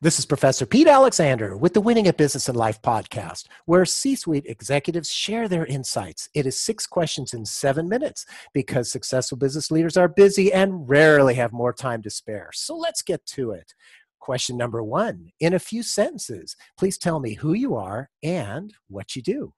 This is Professor Pete Alexander with the Winning at Business and Life podcast, where C suite executives share their insights. It is six questions in seven minutes because successful business leaders are busy and rarely have more time to spare. So let's get to it. Question number one In a few sentences, please tell me who you are and what you do.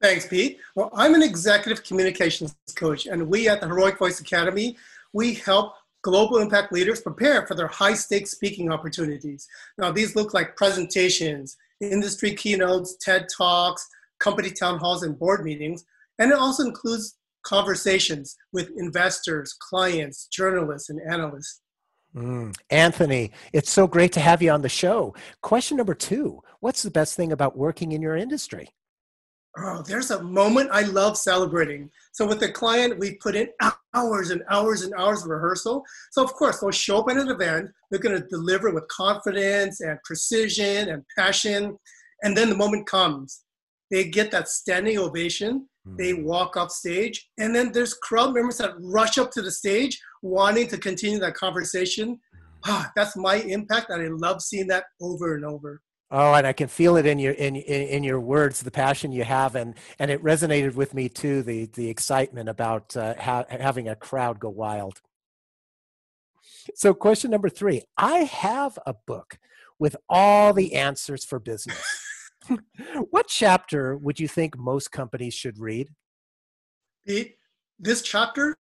Thanks, Pete. Well, I'm an executive communications coach, and we at the Heroic Voice Academy, we help global impact leaders prepare for their high stakes speaking opportunities. Now, these look like presentations, industry keynotes, TED Talks, company town halls, and board meetings. And it also includes conversations with investors, clients, journalists, and analysts. Mm. Anthony, it's so great to have you on the show. Question number two What's the best thing about working in your industry? Oh, there's a moment I love celebrating. So with the client, we put in hours and hours and hours of rehearsal. So of course, they'll show up at an event. They're going to deliver with confidence and precision and passion. And then the moment comes. They get that standing ovation. They hmm. walk off stage. And then there's crowd members that rush up to the stage wanting to continue that conversation. Ah, that's my impact. And I love seeing that over and over. Oh, and I can feel it in your in, in, in your words, the passion you have, and and it resonated with me too. The the excitement about uh, ha- having a crowd go wild. So, question number three: I have a book with all the answers for business. what chapter would you think most companies should read? this chapter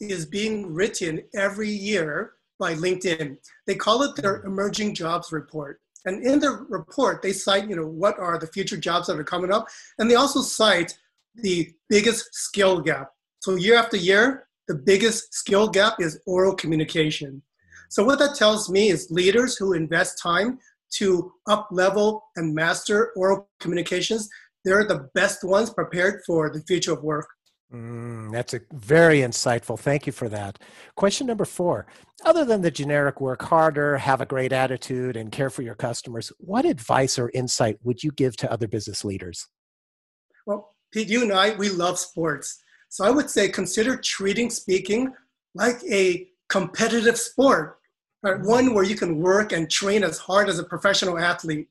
is being written every year by LinkedIn. They call it their hmm. emerging jobs report. And in the report, they cite, you know, what are the future jobs that are coming up, and they also cite the biggest skill gap. So year after year, the biggest skill gap is oral communication. So what that tells me is leaders who invest time to up level and master oral communications, they're the best ones prepared for the future of work. Mm, that's a very insightful. Thank you for that. Question number four. Other than the generic work harder, have a great attitude, and care for your customers, what advice or insight would you give to other business leaders? Well, Pete, you and I, we love sports. So I would say consider treating speaking like a competitive sport, right? One where you can work and train as hard as a professional athlete.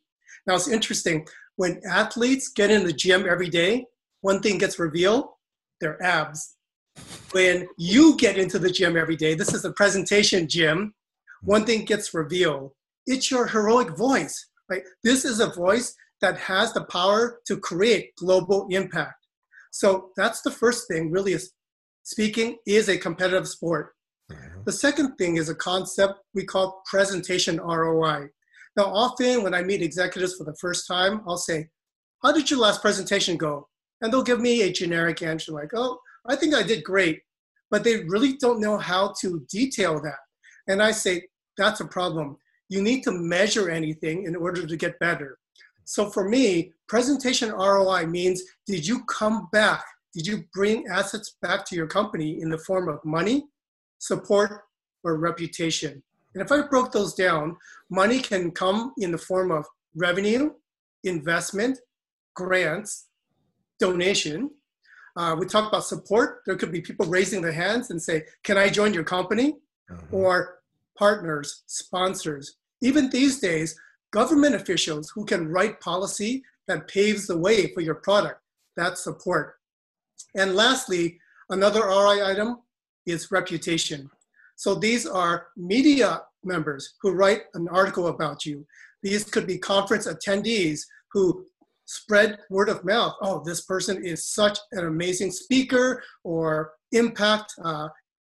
Now, it's interesting. When athletes get in the gym every day, one thing gets revealed their abs. When you get into the gym every day, this is a presentation gym, one thing gets revealed. It's your heroic voice, right? This is a voice that has the power to create global impact. So that's the first thing, really, is speaking is a competitive sport. Mm-hmm. The second thing is a concept we call presentation ROI. Now, often when I meet executives for the first time, I'll say, How did your last presentation go? And they'll give me a generic answer like, oh, I think I did great. But they really don't know how to detail that. And I say, that's a problem. You need to measure anything in order to get better. So for me, presentation ROI means did you come back? Did you bring assets back to your company in the form of money, support, or reputation? And if I broke those down, money can come in the form of revenue, investment, grants, donation. Uh, we talk about support. There could be people raising their hands and say, Can I join your company? Mm-hmm. Or partners, sponsors. Even these days, government officials who can write policy that paves the way for your product. That's support. And lastly, another RI item is reputation. So these are media members who write an article about you. These could be conference attendees who spread word of mouth. Oh, this person is such an amazing speaker or impact uh,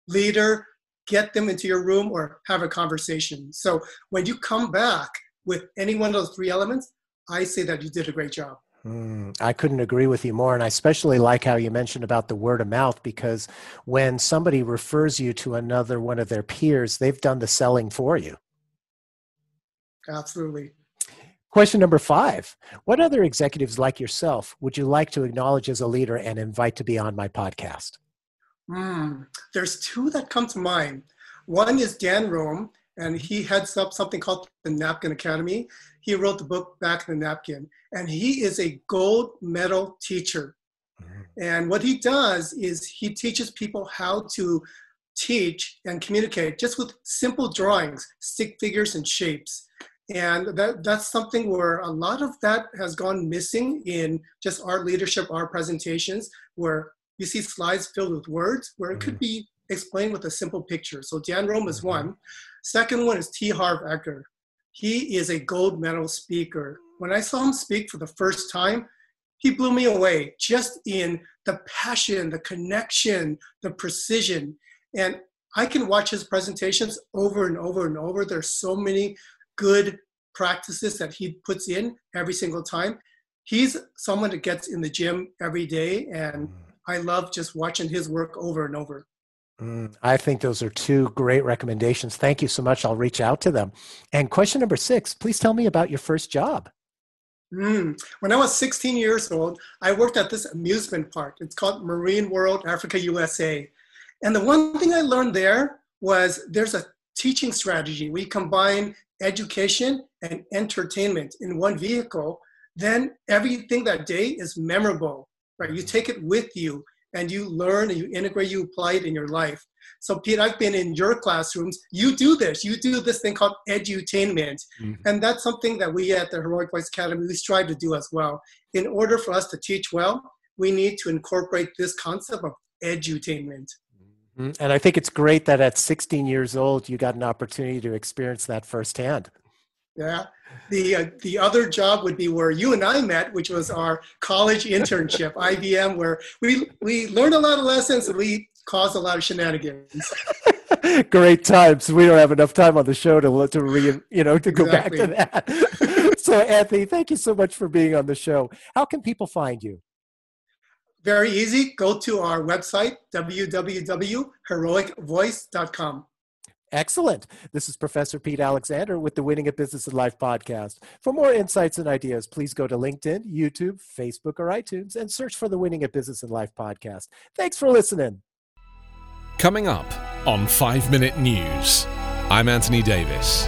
leader. Get them into your room or have a conversation. So when you come back with any one of those three elements, I say that you did a great job. Mm, I couldn't agree with you more. And I especially like how you mentioned about the word of mouth because when somebody refers you to another one of their peers, they've done the selling for you. Absolutely. Question number five What other executives like yourself would you like to acknowledge as a leader and invite to be on my podcast? Mm, there's two that come to mind. One is Dan Roam, and he heads up something called the Napkin Academy. He wrote the book Back in the Napkin, and he is a gold medal teacher. Mm-hmm. And what he does is he teaches people how to teach and communicate just with simple drawings, stick figures and shapes. And that, that's something where a lot of that has gone missing in just our leadership, our presentations, where you see slides filled with words, where it could mm-hmm. be explained with a simple picture. So Dan Roam is mm-hmm. one. Second one is T. Harv Eker. He is a gold medal speaker. When I saw him speak for the first time, he blew me away just in the passion, the connection, the precision. And I can watch his presentations over and over and over. There's so many good practices that he puts in every single time. He's someone that gets in the gym every day, and mm. I love just watching his work over and over. Mm, I think those are two great recommendations. Thank you so much. I'll reach out to them. And question number six please tell me about your first job. Mm. When I was 16 years old, I worked at this amusement park. It's called Marine World Africa USA. And the one thing I learned there was there's a teaching strategy. We combine education and entertainment in one vehicle. Then everything that day is memorable, right? You take it with you and you learn and you integrate, you apply it in your life. So, Pete, I've been in your classrooms. You do this. You do this thing called edutainment. Mm-hmm. And that's something that we at the Heroic Voice Academy, we strive to do as well. In order for us to teach well, we need to incorporate this concept of edutainment. Mm-hmm. And I think it's great that at 16 years old, you got an opportunity to experience that firsthand. Yeah. The, uh, the other job would be where you and I met, which was our college internship, IBM, where we, we learned a lot of lessons and we caused a lot of shenanigans. Great times. We don't have enough time on the show to to re, you know to go exactly. back to that. so Anthony, thank you so much for being on the show. How can people find you? Very easy. Go to our website www.heroicvoice.com. Excellent. This is Professor Pete Alexander with the Winning at Business and Life podcast. For more insights and ideas, please go to LinkedIn, YouTube, Facebook, or iTunes and search for the Winning at Business and Life podcast. Thanks for listening. Coming up on 5 Minute News, I'm Anthony Davis.